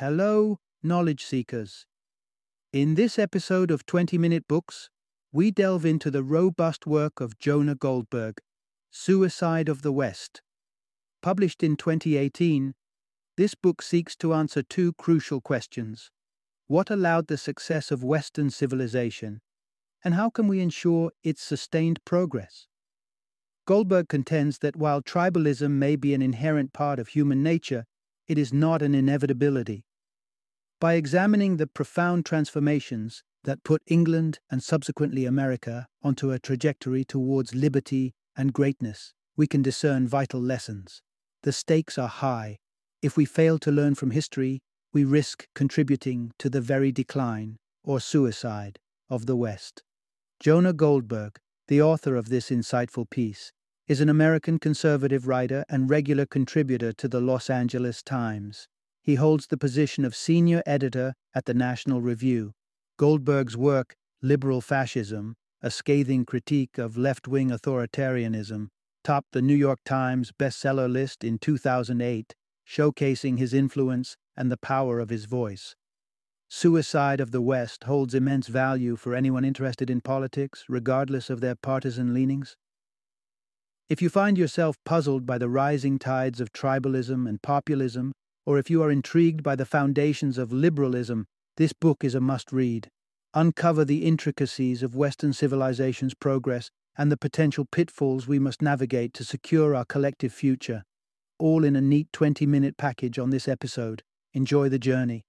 Hello, knowledge seekers. In this episode of 20 Minute Books, we delve into the robust work of Jonah Goldberg, Suicide of the West. Published in 2018, this book seeks to answer two crucial questions What allowed the success of Western civilization, and how can we ensure its sustained progress? Goldberg contends that while tribalism may be an inherent part of human nature, it is not an inevitability. By examining the profound transformations that put England and subsequently America onto a trajectory towards liberty and greatness, we can discern vital lessons. The stakes are high. If we fail to learn from history, we risk contributing to the very decline or suicide of the West. Jonah Goldberg, the author of this insightful piece, is an American conservative writer and regular contributor to the Los Angeles Times. He holds the position of senior editor at the National Review. Goldberg's work, Liberal Fascism, a scathing critique of left wing authoritarianism, topped the New York Times bestseller list in 2008, showcasing his influence and the power of his voice. Suicide of the West holds immense value for anyone interested in politics, regardless of their partisan leanings. If you find yourself puzzled by the rising tides of tribalism and populism, or if you are intrigued by the foundations of liberalism, this book is a must read. Uncover the intricacies of Western civilization's progress and the potential pitfalls we must navigate to secure our collective future. All in a neat 20 minute package on this episode. Enjoy the journey.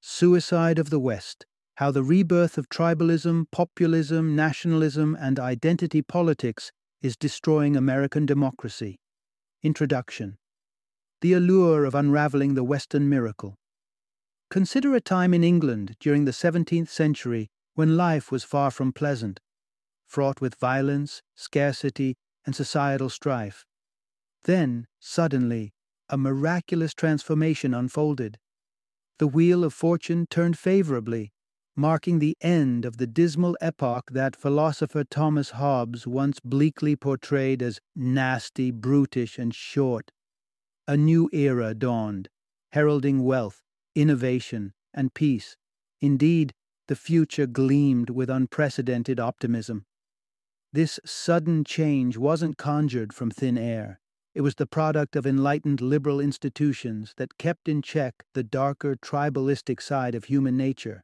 Suicide of the West How the Rebirth of Tribalism, Populism, Nationalism, and Identity Politics is Destroying American Democracy. Introduction The Allure of Unraveling the Western Miracle. Consider a time in England during the 17th century when life was far from pleasant, fraught with violence, scarcity, and societal strife. Then, suddenly, a miraculous transformation unfolded the wheel of fortune turned favorably, marking the end of the dismal epoch that philosopher Thomas Hobbes once bleakly portrayed as nasty, brutish, and short. A new era dawned, heralding wealth, innovation, and peace. Indeed, the future gleamed with unprecedented optimism. This sudden change wasn't conjured from thin air. It was the product of enlightened liberal institutions that kept in check the darker tribalistic side of human nature.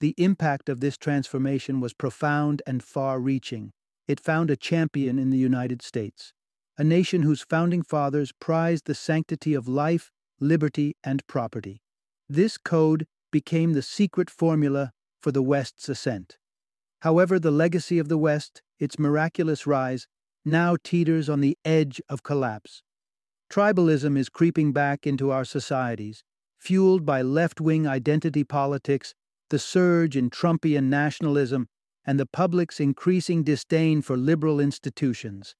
The impact of this transformation was profound and far reaching. It found a champion in the United States, a nation whose founding fathers prized the sanctity of life, liberty, and property. This code became the secret formula for the West's ascent. However, the legacy of the West, its miraculous rise, now teeters on the edge of collapse. Tribalism is creeping back into our societies, fueled by left wing identity politics, the surge in Trumpian nationalism, and the public's increasing disdain for liberal institutions.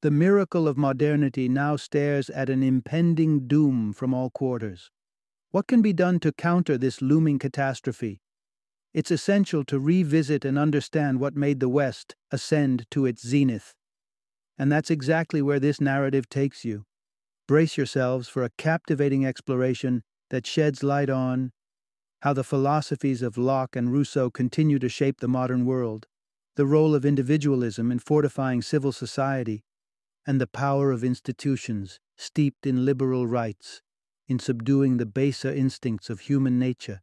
The miracle of modernity now stares at an impending doom from all quarters. What can be done to counter this looming catastrophe? It's essential to revisit and understand what made the West ascend to its zenith. And that's exactly where this narrative takes you. Brace yourselves for a captivating exploration that sheds light on how the philosophies of Locke and Rousseau continue to shape the modern world, the role of individualism in fortifying civil society, and the power of institutions steeped in liberal rights in subduing the baser instincts of human nature.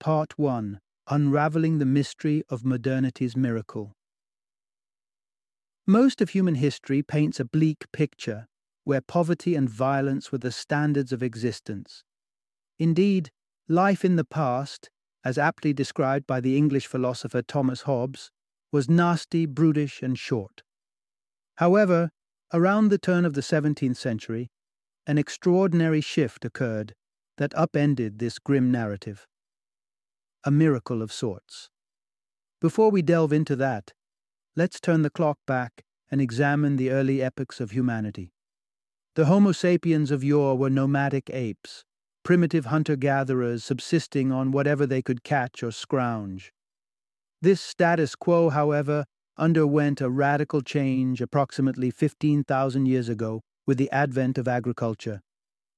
Part 1 Unraveling the Mystery of Modernity's Miracle. Most of human history paints a bleak picture where poverty and violence were the standards of existence. Indeed, life in the past, as aptly described by the English philosopher Thomas Hobbes, was nasty, brutish, and short. However, around the turn of the 17th century, an extraordinary shift occurred that upended this grim narrative. A miracle of sorts. Before we delve into that, let's turn the clock back and examine the early epochs of humanity. The Homo sapiens of yore were nomadic apes, primitive hunter gatherers subsisting on whatever they could catch or scrounge. This status quo, however, underwent a radical change approximately 15,000 years ago with the advent of agriculture.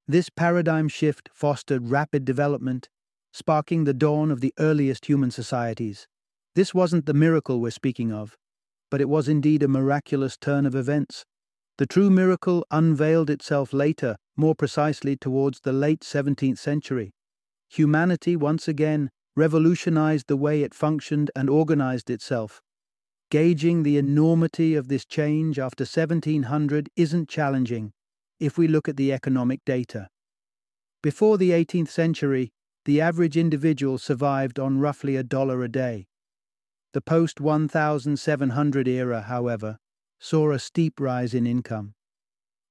This paradigm shift fostered rapid development, sparking the dawn of the earliest human societies. This wasn't the miracle we're speaking of, but it was indeed a miraculous turn of events. The true miracle unveiled itself later, more precisely towards the late 17th century. Humanity once again revolutionized the way it functioned and organized itself. Gauging the enormity of this change after 1700 isn't challenging if we look at the economic data. Before the 18th century, the average individual survived on roughly a dollar a day. The post 1700 era, however, saw a steep rise in income.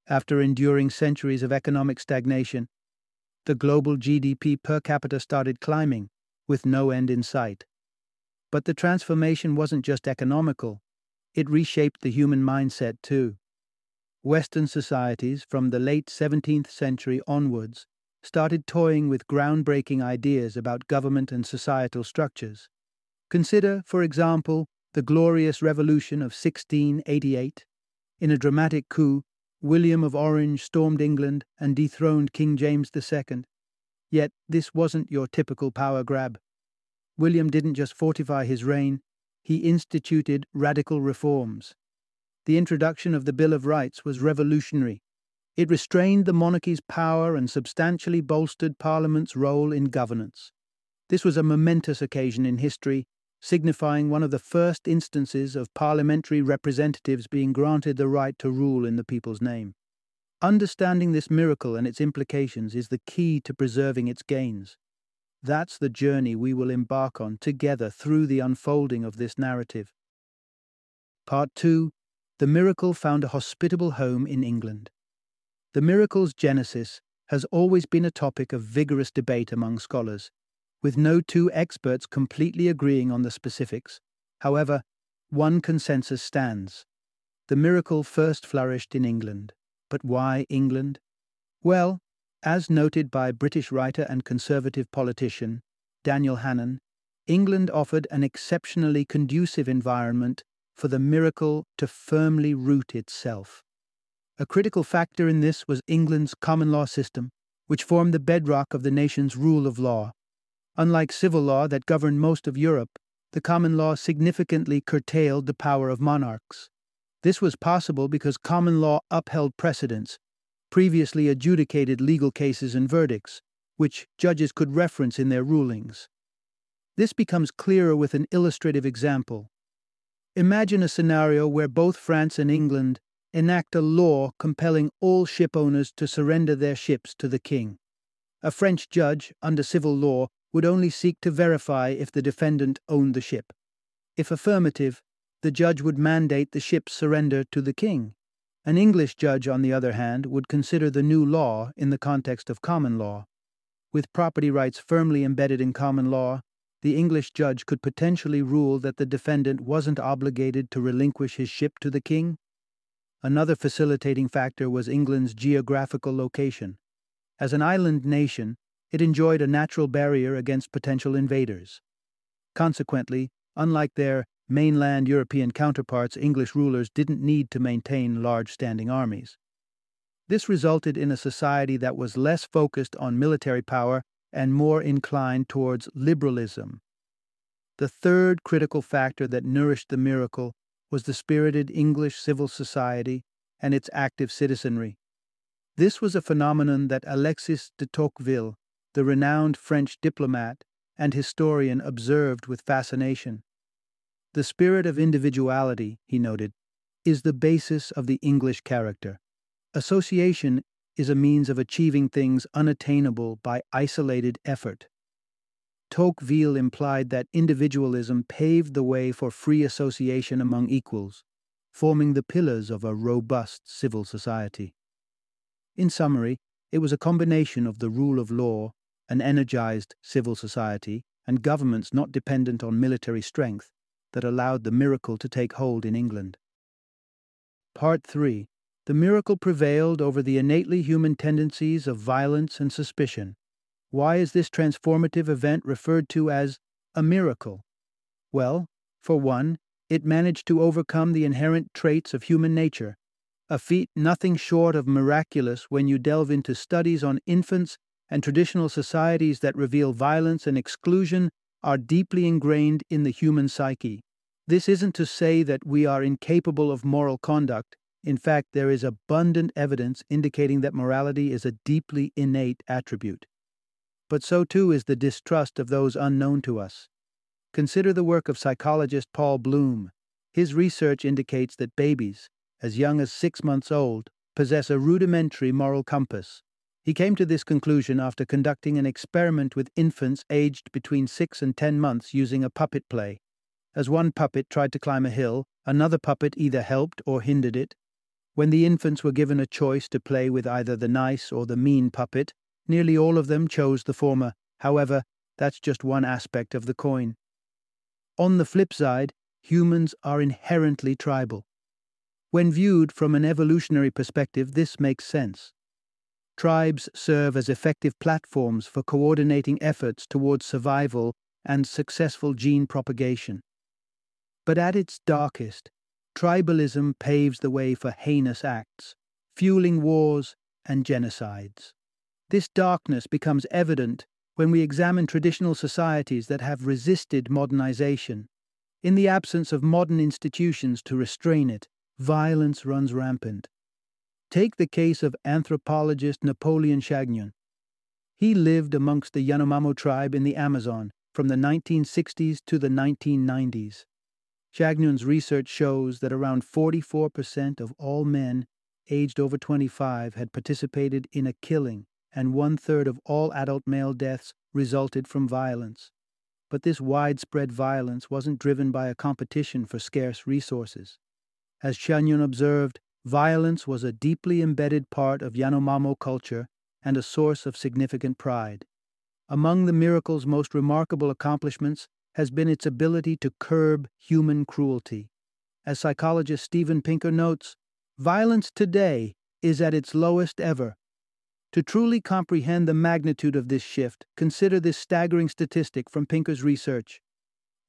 After enduring centuries of economic stagnation, the global GDP per capita started climbing, with no end in sight. But the transformation wasn't just economical, it reshaped the human mindset too. Western societies, from the late 17th century onwards, started toying with groundbreaking ideas about government and societal structures. Consider, for example, the Glorious Revolution of 1688. In a dramatic coup, William of Orange stormed England and dethroned King James II. Yet this wasn't your typical power grab. William didn't just fortify his reign, he instituted radical reforms. The introduction of the Bill of Rights was revolutionary. It restrained the monarchy's power and substantially bolstered Parliament's role in governance. This was a momentous occasion in history, signifying one of the first instances of parliamentary representatives being granted the right to rule in the people's name. Understanding this miracle and its implications is the key to preserving its gains. That's the journey we will embark on together through the unfolding of this narrative. Part 2 The miracle found a hospitable home in England. The miracle's genesis has always been a topic of vigorous debate among scholars, with no two experts completely agreeing on the specifics. However, one consensus stands. The miracle first flourished in England. But why England? Well, as noted by British writer and conservative politician Daniel Hannan, England offered an exceptionally conducive environment for the miracle to firmly root itself. A critical factor in this was England's common law system, which formed the bedrock of the nation's rule of law. Unlike civil law that governed most of Europe, the common law significantly curtailed the power of monarchs. This was possible because common law upheld precedents previously adjudicated legal cases and verdicts, which judges could reference in their rulings. This becomes clearer with an illustrative example. Imagine a scenario where both France and England enact a law compelling all ship owners to surrender their ships to the king. A French judge, under civil law, would only seek to verify if the defendant owned the ship. If affirmative, the judge would mandate the ship's surrender to the king. An English judge, on the other hand, would consider the new law in the context of common law. With property rights firmly embedded in common law, the English judge could potentially rule that the defendant wasn't obligated to relinquish his ship to the king. Another facilitating factor was England's geographical location. As an island nation, it enjoyed a natural barrier against potential invaders. Consequently, unlike their mainland European counterparts, English rulers didn't need to maintain large standing armies. This resulted in a society that was less focused on military power and more inclined towards liberalism. The third critical factor that nourished the miracle was the spirited English civil society and its active citizenry. This was a phenomenon that Alexis de Tocqueville, the renowned French diplomat and historian, observed with fascination. The spirit of individuality, he noted, is the basis of the English character. Association is a means of achieving things unattainable by isolated effort. Tocqueville implied that individualism paved the way for free association among equals, forming the pillars of a robust civil society. In summary, it was a combination of the rule of law, an energized civil society, and governments not dependent on military strength that allowed the miracle to take hold in England. Part 3 The miracle prevailed over the innately human tendencies of violence and suspicion. Why is this transformative event referred to as a miracle? Well, For one, it managed to overcome the inherent traits of human nature, a feat nothing short of miraculous when you delve into studies on infants and traditional societies that reveal violence and exclusion are deeply ingrained in the human psyche. This isn't to say that we are incapable of moral conduct. In fact, there is abundant evidence indicating that morality is a deeply innate attribute. But so too is the distrust of those unknown to us. Consider the work of psychologist Paul Bloom. His research indicates that babies, as young as six months old, possess a rudimentary moral compass. He came to this conclusion after conducting an experiment with infants aged between six and ten months using a puppet play. As one puppet tried to climb a hill, another puppet either helped or hindered it. When the infants were given a choice to play with either the nice or the mean puppet, nearly all of them chose the former. However, that's just one aspect of the coin. On the flip side, humans are inherently tribal. When viewed from an evolutionary perspective, this makes sense. Tribes serve as effective platforms for coordinating efforts towards survival and successful gene propagation. But at its darkest, tribalism paves the way for heinous acts, fueling wars and genocides. This darkness becomes evident when we examine traditional societies that have resisted modernization. In the absence of modern institutions to restrain it, violence runs rampant. Take the case of anthropologist Napoleon Chagnon. He lived amongst the Yanomamo tribe in the Amazon from the 1960s to the 1990s. Chagnon's research shows that around 44% of all men aged over 25 had participated in a killing, and one third of all adult male deaths resulted from violence. But this widespread violence wasn't driven by a competition for scarce resources. As Chagnon observed, Violence was a deeply embedded part of Yanomamo culture and a source of significant pride. Among the miracle's most remarkable accomplishments has been its ability to curb human cruelty. As psychologist Steven Pinker notes, violence today is at its lowest ever. To truly comprehend the magnitude of this shift, consider this staggering statistic from Pinker's research.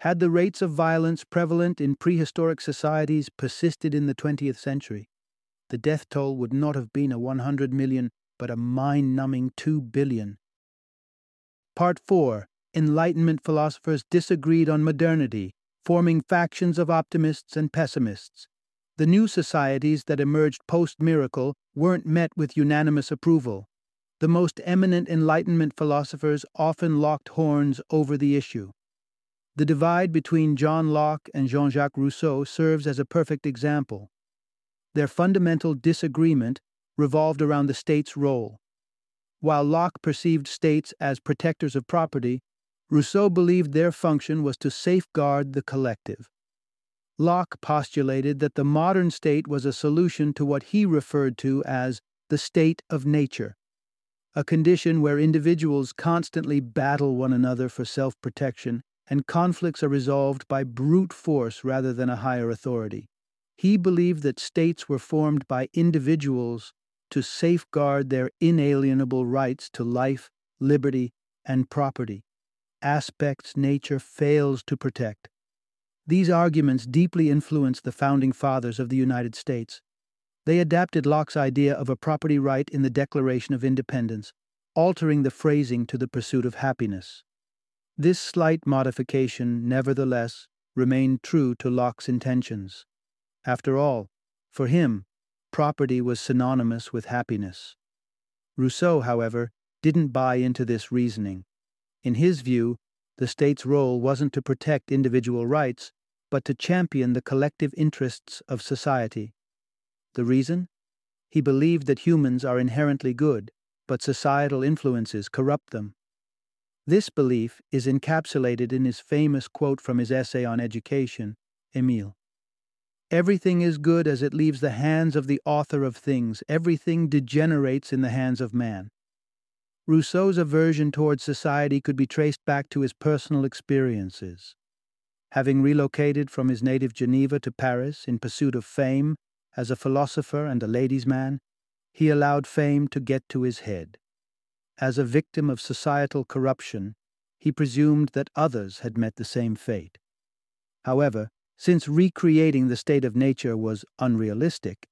Had the rates of violence prevalent in prehistoric societies persisted in the 20th century, the death toll would not have been a 100 million, but a mind numbing 2 billion. Part 4 Enlightenment philosophers disagreed on modernity, forming factions of optimists and pessimists. The new societies that emerged post miracle weren't met with unanimous approval. The most eminent Enlightenment philosophers often locked horns over the issue. The divide between John Locke and Jean Jacques Rousseau serves as a perfect example. Their fundamental disagreement revolved around the state's role. While Locke perceived states as protectors of property, Rousseau believed their function was to safeguard the collective. Locke postulated that the modern state was a solution to what he referred to as the state of nature, a condition where individuals constantly battle one another for self protection and conflicts are resolved by brute force rather than a higher authority. He believed that states were formed by individuals to safeguard their inalienable rights to life, liberty, and property, aspects nature fails to protect. These arguments deeply influenced the founding fathers of the United States. They adapted Locke's idea of a property right in the Declaration of Independence, altering the phrasing to the pursuit of happiness. This slight modification, nevertheless, remained true to Locke's intentions. After all, for him, property was synonymous with happiness. Rousseau, however, didn't buy into this reasoning. In his view, the state's role wasn't to protect individual rights, but to champion the collective interests of society. The reason? He believed that humans are inherently good, but societal influences corrupt them. This belief is encapsulated in his famous quote from his essay on education, Emile. Everything is good as it leaves the hands of the author of things. Everything degenerates in the hands of man. Rousseau's aversion towards society could be traced back to his personal experiences. Having relocated from his native Geneva to Paris in pursuit of fame as a philosopher and a ladies' man, he allowed fame to get to his head. As a victim of societal corruption, he presumed that others had met the same fate. However, since recreating the state of nature was unrealistic,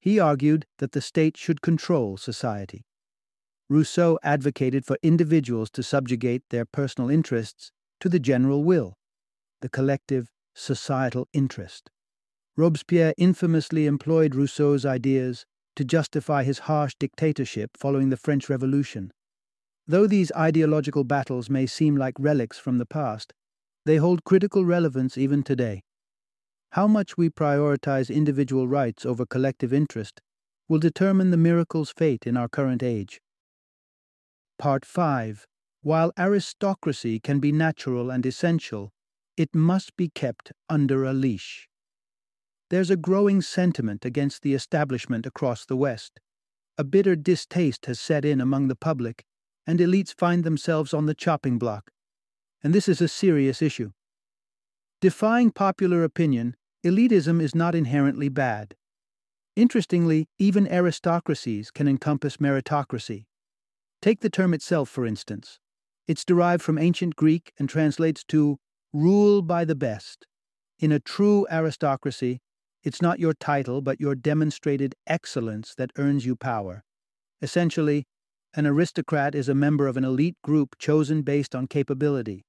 he argued that the state should control society. Rousseau advocated for individuals to subjugate their personal interests to the general will, the collective societal interest. Robespierre infamously employed Rousseau's ideas to justify his harsh dictatorship following the French Revolution. Though these ideological battles may seem like relics from the past, they hold critical relevance even today. How much we prioritize individual rights over collective interest will determine the miracle's fate in our current age. Part 5 While aristocracy can be natural and essential, it must be kept under a leash. There's a growing sentiment against the establishment across the West. A bitter distaste has set in among the public, and elites find themselves on the chopping block. And this is a serious issue. Defying popular opinion, elitism is not inherently bad. Interestingly, even aristocracies can encompass meritocracy. Take the term itself, for instance. It's derived from ancient Greek and translates to rule by the best. In a true aristocracy, it's not your title, but your demonstrated excellence that earns you power. Essentially, an aristocrat is a member of an elite group chosen based on capability.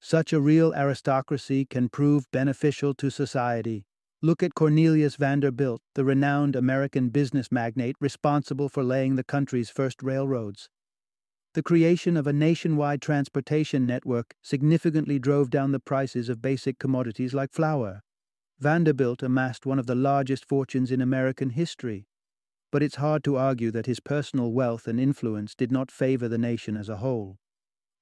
Such a real aristocracy can prove beneficial to society. Look at Cornelius Vanderbilt, the renowned American business magnate responsible for laying the country's first railroads. The creation of a nationwide transportation network significantly drove down the prices of basic commodities like flour. Vanderbilt amassed one of the largest fortunes in American history, but it's hard to argue that his personal wealth and influence did not favor the nation as a whole.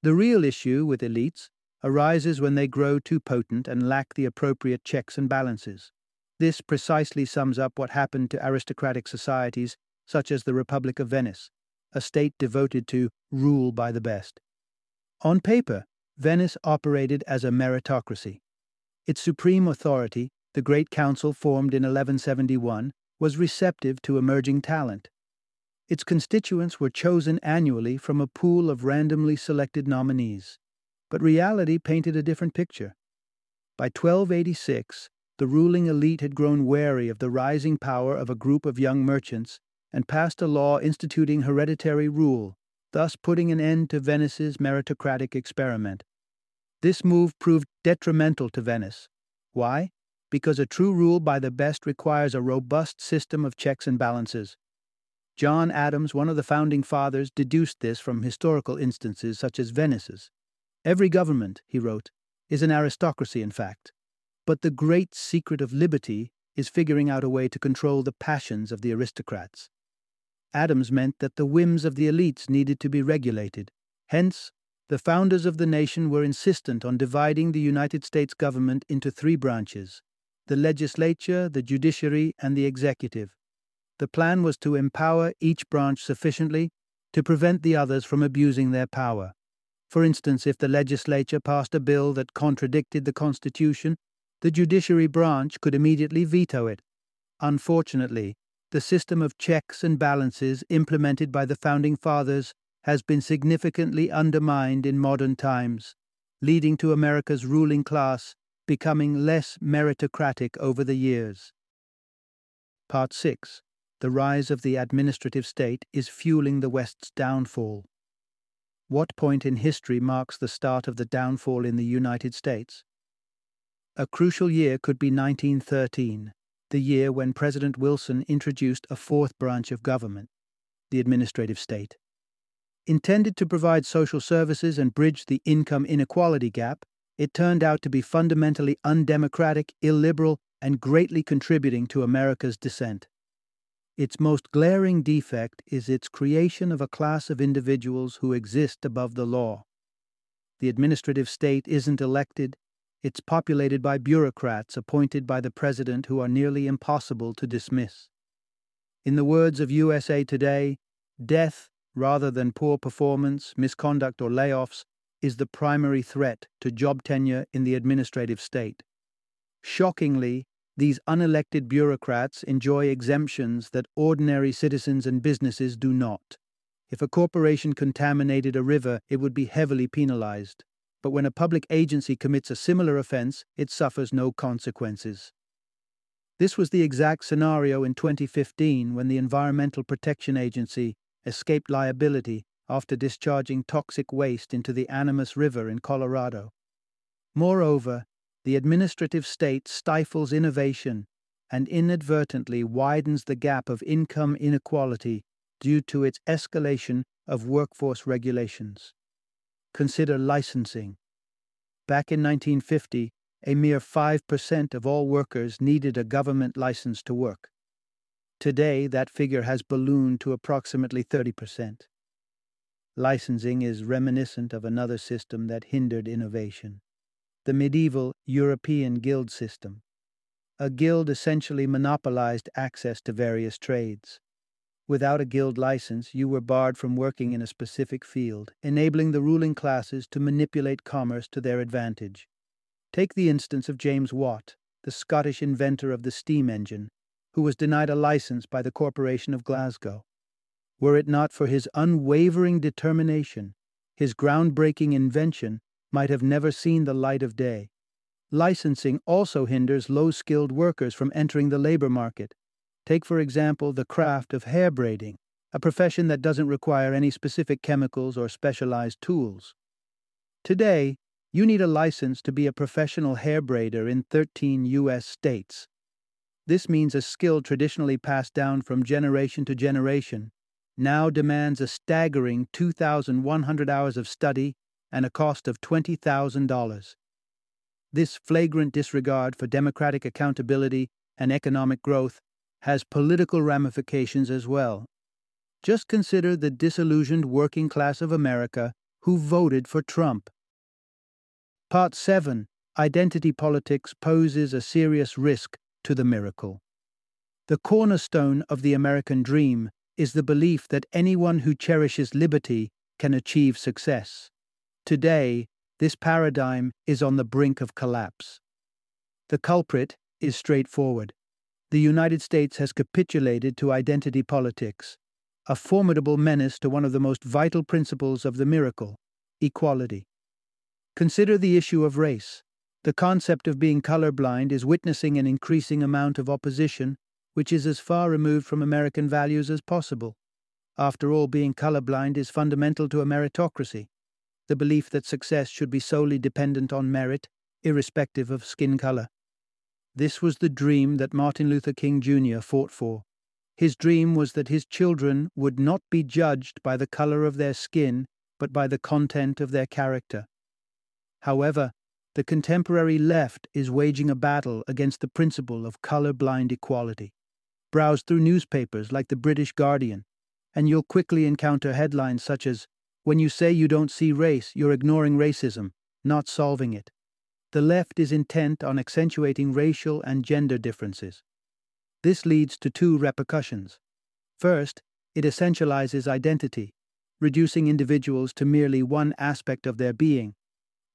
The real issue with elites arises when they grow too potent and lack the appropriate checks and balances. This precisely sums up what happened to aristocratic societies such as the Republic of Venice, a state devoted to rule by the best. On paper, Venice operated as a meritocracy. Its supreme authority, the Great Council formed in 1171, was receptive to emerging talent. Its constituents were chosen annually from a pool of randomly selected nominees. But reality painted a different picture. By 1286, the ruling elite had grown wary of the rising power of a group of young merchants and passed a law instituting hereditary rule, thus putting an end to Venice's meritocratic experiment. This move proved detrimental to Venice. Why? Because a true rule by the best requires a robust system of checks and balances. John Adams, one of the founding fathers, deduced this from historical instances such as Venice's. Every government, he wrote, is an aristocracy in fact. But the great secret of liberty is figuring out a way to control the passions of the aristocrats. Adams meant that the whims of the elites needed to be regulated. Hence, the founders of the nation were insistent on dividing the United States government into three branches the legislature, the judiciary, and the executive. The plan was to empower each branch sufficiently to prevent the others from abusing their power. For instance, if the legislature passed a bill that contradicted the Constitution, the judiciary branch could immediately veto it. Unfortunately, the system of checks and balances implemented by the Founding Fathers has been significantly undermined in modern times, leading to America's ruling class becoming less meritocratic over the years. Part 6 The Rise of the Administrative State is Fueling the West's Downfall. What point in history marks the start of the downfall in the United States? A crucial year could be 1913 the year when President Wilson introduced a fourth branch of government, the administrative state. Intended to provide social services and bridge the income inequality gap, it turned out to be fundamentally undemocratic, illiberal, and greatly contributing to America's descent. Its most glaring defect is its creation of a class of individuals who exist above the law. The administrative state isn't elected, it's populated by bureaucrats appointed by the president who are nearly impossible to dismiss. In the words of USA Today, death, rather than poor performance, misconduct, or layoffs, is the primary threat to job tenure in the administrative state. Shockingly, these unelected bureaucrats enjoy exemptions that ordinary citizens and businesses do not. If a corporation contaminated a river, it would be heavily penalized. but when a public agency commits a similar offense, it suffers no consequences. This was the exact scenario in 2015 when the Environmental Protection Agency escaped liability after discharging toxic waste into the Animas River in Colorado. Moreover, the administrative state stifles innovation and inadvertently widens the gap of income inequality due to its escalation of workforce regulations. Consider licensing. Back in 1950, a mere 5% of all workers needed a government license to work. Today, that figure has ballooned to approximately 30%. Licensing is reminiscent of another system that hindered innovation the medieval European guild system. A guild essentially monopolized access to various trades. Without a guild license, you were barred from working in a specific field, enabling the ruling classes to manipulate commerce to their advantage. Take the instance of James Watt, the Scottish inventor of the steam engine, who was denied a license by the Corporation of Glasgow. Were it not for his unwavering determination, his groundbreaking invention might have never seen the light of day. Licensing also hinders low skilled workers from entering the labor market, Take, for example, the craft of hair braiding, a profession that doesn't require any specific chemicals or specialized tools. Today, you need a license to be a professional hair braider in 13 U.S. states. This means a skill traditionally passed down from generation to generation now demands a staggering 2,100 hours of study and a cost of $20,000. This flagrant disregard for democratic accountability and economic growth has political ramifications as well. Just consider the disillusioned working class of America who voted for Trump. Part 7 Identity Politics Poses a Serious Risk to the Miracle. The cornerstone of the American dream is the belief that anyone who cherishes liberty can achieve success. Today, this paradigm is on the brink of collapse. The culprit is straightforward the United States has capitulated to identity politics, a formidable menace to one of the most vital principles of the miracle equality. Consider the issue of race. The concept of being colorblind is witnessing an increasing amount of opposition, which is as far removed from American values as possible. After all, being colorblind is fundamental to a meritocracy, the belief that success should be solely dependent on merit, irrespective of skin color. This was the dream that Martin Luther King Jr. fought for. His dream was that his children would not be judged by the color of their skin, but by the content of their character. However, the contemporary left is waging a battle against the principle of color blind equality. Browse through newspapers like the British Guardian, and you'll quickly encounter headlines such as When you say you don't see race, you're ignoring racism, not solving it the left is intent on accentuating racial and gender differences. This leads to two repercussions. First, it essentializes identity, reducing individuals to merely one aspect of their being.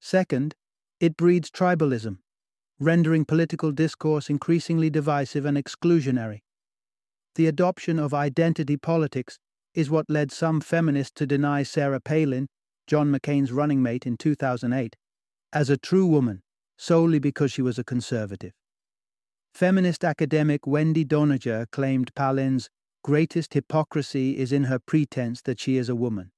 Second, it breeds tribalism, rendering political discourse increasingly divisive and exclusionary. The adoption of identity politics is what led some feminists to deny Sarah Palin, John McCain's running mate in 2008, as a true woman solely because she was a conservative. Feminist academic Wendy Doniger claimed Palin's greatest hypocrisy is in her pretense that she is a woman.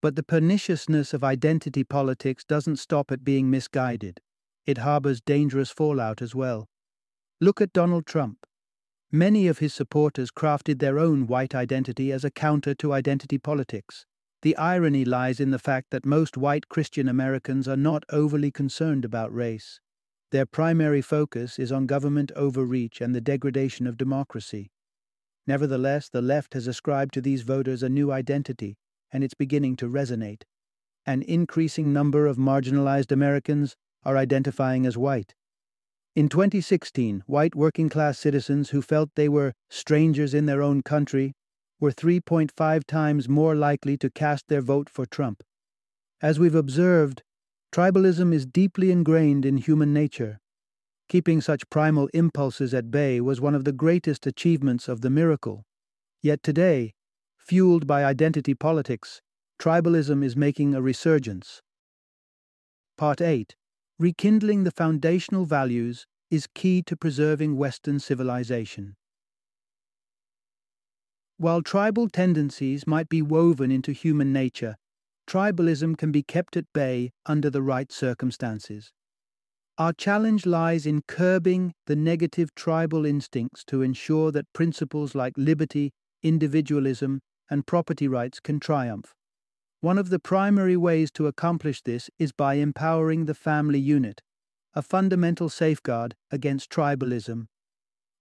But the perniciousness of identity politics doesn't stop at being misguided. It harbors dangerous fallout as well. Look at Donald Trump. Many of his supporters crafted their own white identity as a counter to identity politics. The irony lies in the fact that most white Christian Americans are not overly concerned about race. Their primary focus is on government overreach and the degradation of democracy. Nevertheless, the left has ascribed to these voters a new identity, and it's beginning to resonate. An increasing number of marginalized Americans are identifying as white. In 2016, white working class citizens who felt they were strangers in their own country were 3.5 times more likely to cast their vote for Trump. As we've observed, tribalism is deeply ingrained in human nature. Keeping such primal impulses at bay was one of the greatest achievements of the miracle. Yet today, fueled by identity politics, tribalism is making a resurgence. Part 8 Rekindling the Foundational Values is Key to Preserving Western Civilization. While tribal tendencies might be woven into human nature, tribalism can be kept at bay under the right circumstances. Our challenge lies in curbing the negative tribal instincts to ensure that principles like liberty, individualism, and property rights can triumph. One of the primary ways to accomplish this is by empowering the family unit, a fundamental safeguard against tribalism.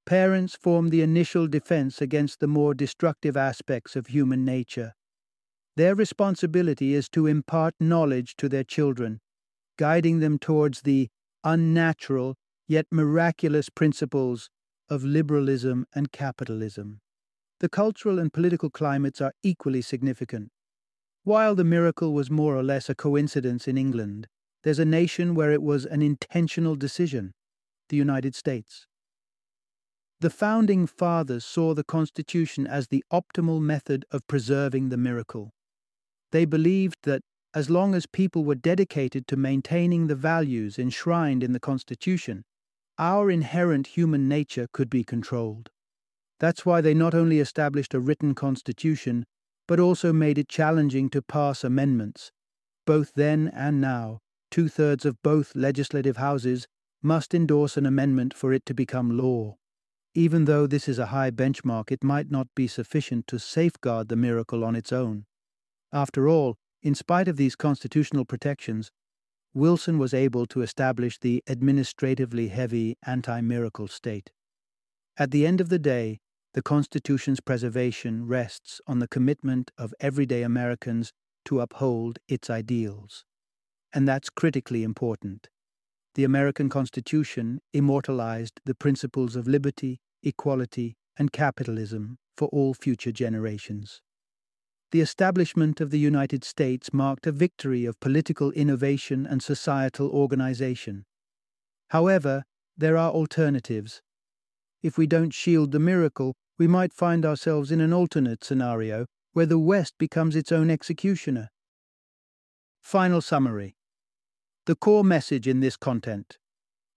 Parents form the initial defense against the more destructive aspects of human nature. Their responsibility is to impart knowledge to their children, guiding them towards the unnatural yet miraculous principles of liberalism and capitalism. The cultural and political climates are equally significant. While the miracle was more or less a coincidence in England, there's a nation where it was an intentional decision the United States. The founding fathers saw the Constitution as the optimal method of preserving the miracle. They believed that as long as people were dedicated to maintaining the values enshrined in the Constitution, our inherent human nature could be controlled. That's why they not only established a written constitution, but also made it challenging to pass amendments. Both then and now, two thirds of both legislative houses must endorse an amendment for it to become law. Even though this is a high benchmark, it might not be sufficient to safeguard the miracle on its own. After all, in spite of these constitutional protections, Wilson was able to establish the administratively heavy anti miracle state. At the end of the day, the Constitution's preservation rests on the commitment of everyday Americans to uphold its ideals. And that's critically important. The American Constitution immortalized the principles of liberty, equality, and capitalism for all future generations the establishment of the United States marked a victory of political innovation and societal organization. However, there are alternatives. If we don't shield the miracle, we might find ourselves in an alternate scenario where the West becomes its own executioner. Final summary The core message in this content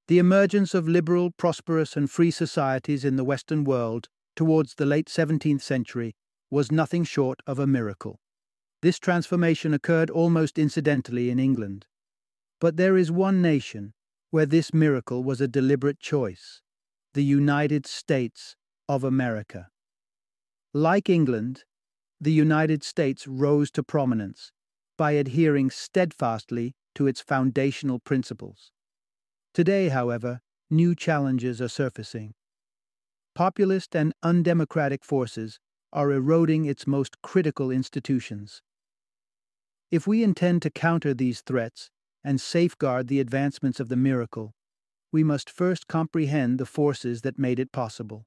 the emergence of liberal, prosperous, and free societies in the Western world towards the late 17th century was nothing short of a miracle. This transformation occurred almost incidentally in England. But there is one nation where this miracle was a deliberate choice the United States of America. Like England, the United States rose to prominence by adhering steadfastly to its foundational principles. Today, however, new challenges are surfacing. Populist and undemocratic forces are eroding its most critical institutions. If we intend to counter these threats and safeguard the advancements of the miracle, we must first comprehend the forces that made it possible.